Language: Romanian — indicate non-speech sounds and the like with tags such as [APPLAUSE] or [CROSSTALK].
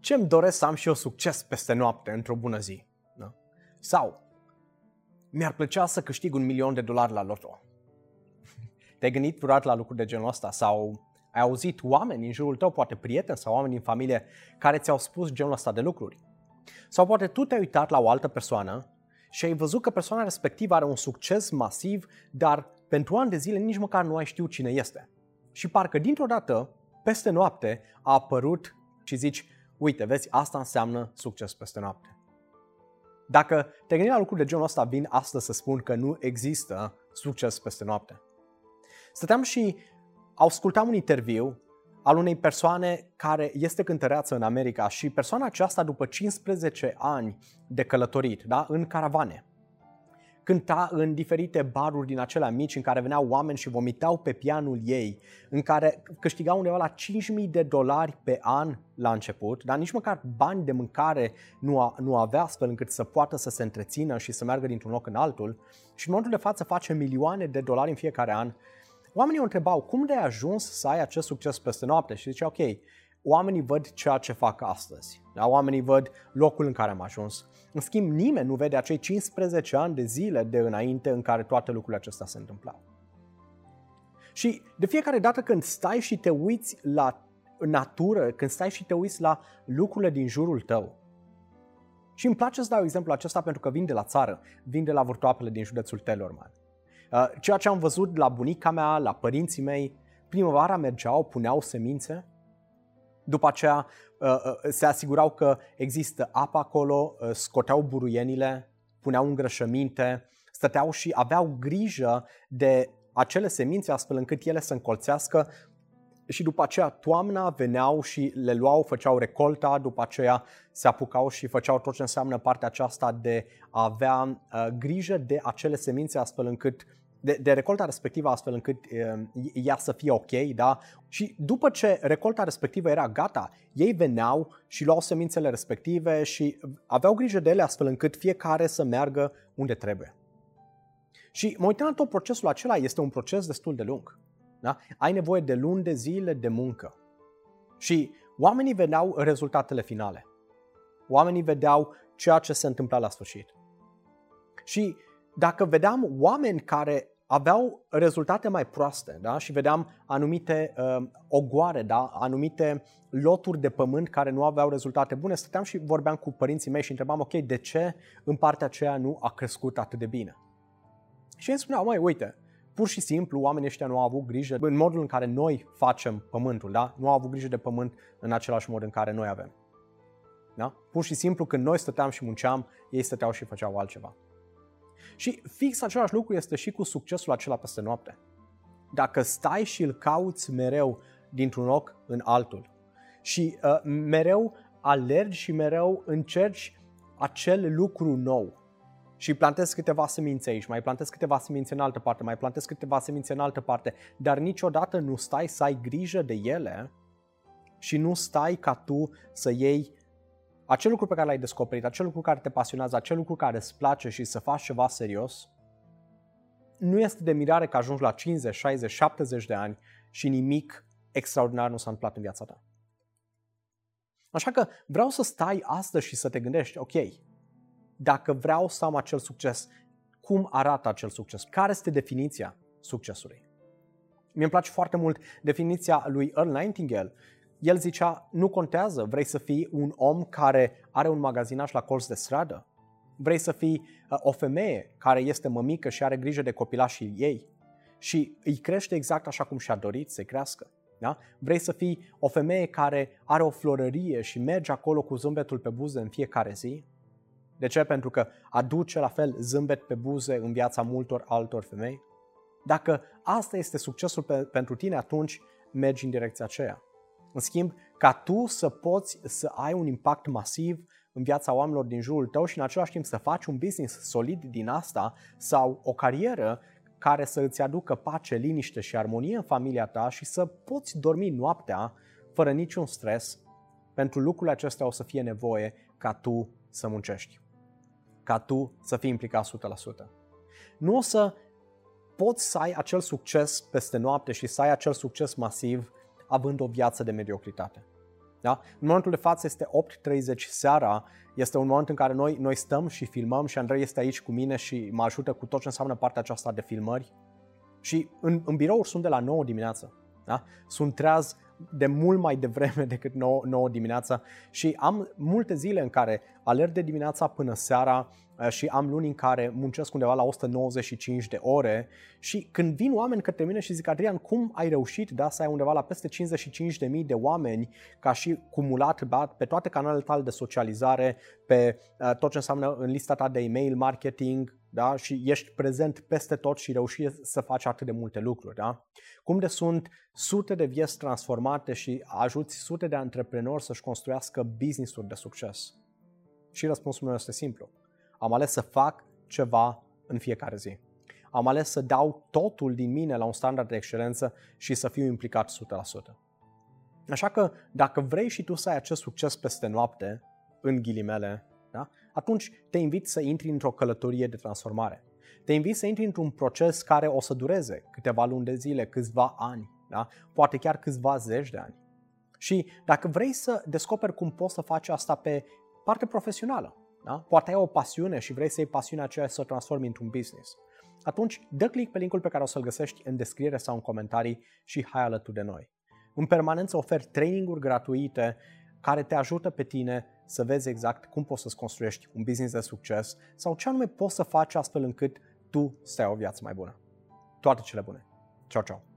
ce îmi doresc să am și eu succes peste noapte, într-o bună zi. Da? Sau, mi-ar plăcea să câștig un milion de dolari la loto. [LAUGHS] Te-ai gândit vreodată la lucruri de genul ăsta? Sau ai auzit oameni în jurul tău, poate prieteni sau oameni din familie, care ți-au spus genul ăsta de lucruri? Sau poate tu te-ai uitat la o altă persoană și ai văzut că persoana respectivă are un succes masiv, dar pentru ani de zile nici măcar nu ai știut cine este. Și parcă dintr-o dată, peste noapte, a apărut și zici, uite, vezi, asta înseamnă succes peste noapte. Dacă te gândești la lucruri de genul ăsta, vin astăzi să spun că nu există succes peste noapte. Stăteam și ascultam un interviu al unei persoane care este cântăreață în America și persoana aceasta după 15 ani de călătorit, da, în caravane, cânta în diferite baruri din acelea mici în care veneau oameni și vomitau pe pianul ei, în care câștigau undeva la 5.000 de dolari pe an la început, dar nici măcar bani de mâncare nu, a, nu avea astfel încât să poată să se întrețină și să meargă dintr-un loc în altul și în momentul de față face milioane de dolari în fiecare an. Oamenii o întrebau, cum de ai ajuns să ai acest succes peste noapte? Și zicea, ok, oamenii văd ceea ce fac astăzi. Da? Oamenii văd locul în care am ajuns. În schimb, nimeni nu vede acei 15 ani de zile de înainte în care toate lucrurile acestea se întâmplau. Și de fiecare dată când stai și te uiți la natură, când stai și te uiți la lucrurile din jurul tău, și îmi place să dau exemplu acesta pentru că vin de la țară, vin de la vârtoapele din județul Telorman. Uh, ceea ce am văzut la bunica mea, la părinții mei, primăvara mergeau, puneau semințe, după aceea uh, uh, se asigurau că există apă acolo, scoteau buruienile, puneau îngrășăminte, stăteau și aveau grijă de acele semințe astfel încât ele să încolțească. Și după aceea toamna veneau și le luau, făceau recolta, după aceea se apucau și făceau tot ce înseamnă partea aceasta de a avea uh, grijă de acele semințe astfel încât de, de recolta respectivă astfel încât uh, ea să fie ok, da? Și după ce recolta respectivă era gata, ei veneau și luau semințele respective și aveau grijă de ele astfel încât fiecare să meargă unde trebuie. Și mă uitam la tot procesul acela, este un proces destul de lung. Da? Ai nevoie de luni de zile de muncă. Și oamenii vedeau rezultatele finale. Oamenii vedeau ceea ce se întâmpla la sfârșit. Și dacă vedeam oameni care aveau rezultate mai proaste da? și vedeam anumite uh, ogoare, da? anumite loturi de pământ care nu aveau rezultate bune, stăteam și vorbeam cu părinții mei și întrebam, ok, de ce în partea aceea nu a crescut atât de bine? Și ei spuneau, mai uite, pur și simplu oamenii ăștia nu au avut grijă în modul în care noi facem pământul, da? Nu au avut grijă de pământ în același mod în care noi avem. Da? Pur și simplu când noi stăteam și munceam, ei stăteau și făceau altceva. Și fix același lucru este și cu succesul acela peste noapte. Dacă stai și îl cauți mereu dintr-un loc în altul. Și uh, mereu alergi și mereu încerci acel lucru nou, și plantezi câteva semințe aici, mai plantezi câteva semințe în altă parte, mai plantezi câteva semințe în altă parte, dar niciodată nu stai să ai grijă de ele și nu stai ca tu să iei acel lucru pe care l-ai descoperit, acel lucru care te pasionează, acel lucru care îți place și să faci ceva serios, nu este de mirare că ajungi la 50, 60, 70 de ani și nimic extraordinar nu s-a întâmplat în viața ta. Așa că vreau să stai astăzi și să te gândești, ok, dacă vreau să am acel succes, cum arată acel succes? Care este definiția succesului? Mi îmi place foarte mult definiția lui Earl Nightingale. El zicea, nu contează, vrei să fii un om care are un magazinaș la colț de stradă? Vrei să fii uh, o femeie care este mămică și are grijă de copilașii ei? Și îi crește exact așa cum și-a dorit să crească? Da? Vrei să fii o femeie care are o florărie și merge acolo cu zâmbetul pe buze în fiecare zi? De ce? Pentru că aduce la fel zâmbet pe buze în viața multor altor femei. Dacă asta este succesul pe, pentru tine, atunci mergi în direcția aceea. În schimb, ca tu să poți să ai un impact masiv în viața oamenilor din jurul tău și în același timp să faci un business solid din asta sau o carieră care să îți aducă pace, liniște și armonie în familia ta și să poți dormi noaptea fără niciun stres, pentru lucrurile acestea o să fie nevoie ca tu să muncești ca tu să fii implicat 100%. Nu o să poți să ai acel succes peste noapte și să ai acel succes masiv având o viață de mediocritate. Da? În momentul de față este 8.30 seara, este un moment în care noi, noi stăm și filmăm și Andrei este aici cu mine și mă ajută cu tot ce înseamnă partea aceasta de filmări. Și în, în birouri sunt de la 9 dimineață. Da? Sunt treaz de mult mai devreme [LAUGHS] decât 9, 9 dimineața și am multe zile în care alerg de dimineața până seara uh, și am luni în care muncesc undeva la 195 de ore și când vin oameni către mine și zic Adrian, cum ai reușit da, să ai undeva la peste 55.000 de oameni ca și cumulat da, pe toate canalele tale de socializare, pe uh, tot ce înseamnă în lista ta de email marketing, da? și ești prezent peste tot și reușești să faci atât de multe lucruri. Da? Cum de sunt sute de vieți transformate și ajuți sute de antreprenori să-și construiască business-uri de succes? Și răspunsul meu este simplu. Am ales să fac ceva în fiecare zi. Am ales să dau totul din mine la un standard de excelență și să fiu implicat 100%. Așa că dacă vrei și tu să ai acest succes peste noapte, în ghilimele, da? atunci te invit să intri într-o călătorie de transformare. Te invit să intri într-un proces care o să dureze câteva luni de zile, câțiva ani, da? poate chiar câțiva zeci de ani. Și dacă vrei să descoperi cum poți să faci asta pe parte profesională, da? poate ai o pasiune și vrei să iei pasiunea aceea să o transformi într-un business, atunci dă click pe linkul pe care o să-l găsești în descriere sau în comentarii și hai alături de noi. În permanență ofer traininguri gratuite care te ajută pe tine să vezi exact cum poți să-ți construiești un business de succes sau ce anume poți să faci astfel încât tu să ai o viață mai bună. Toate cele bune! Ciao, ciao!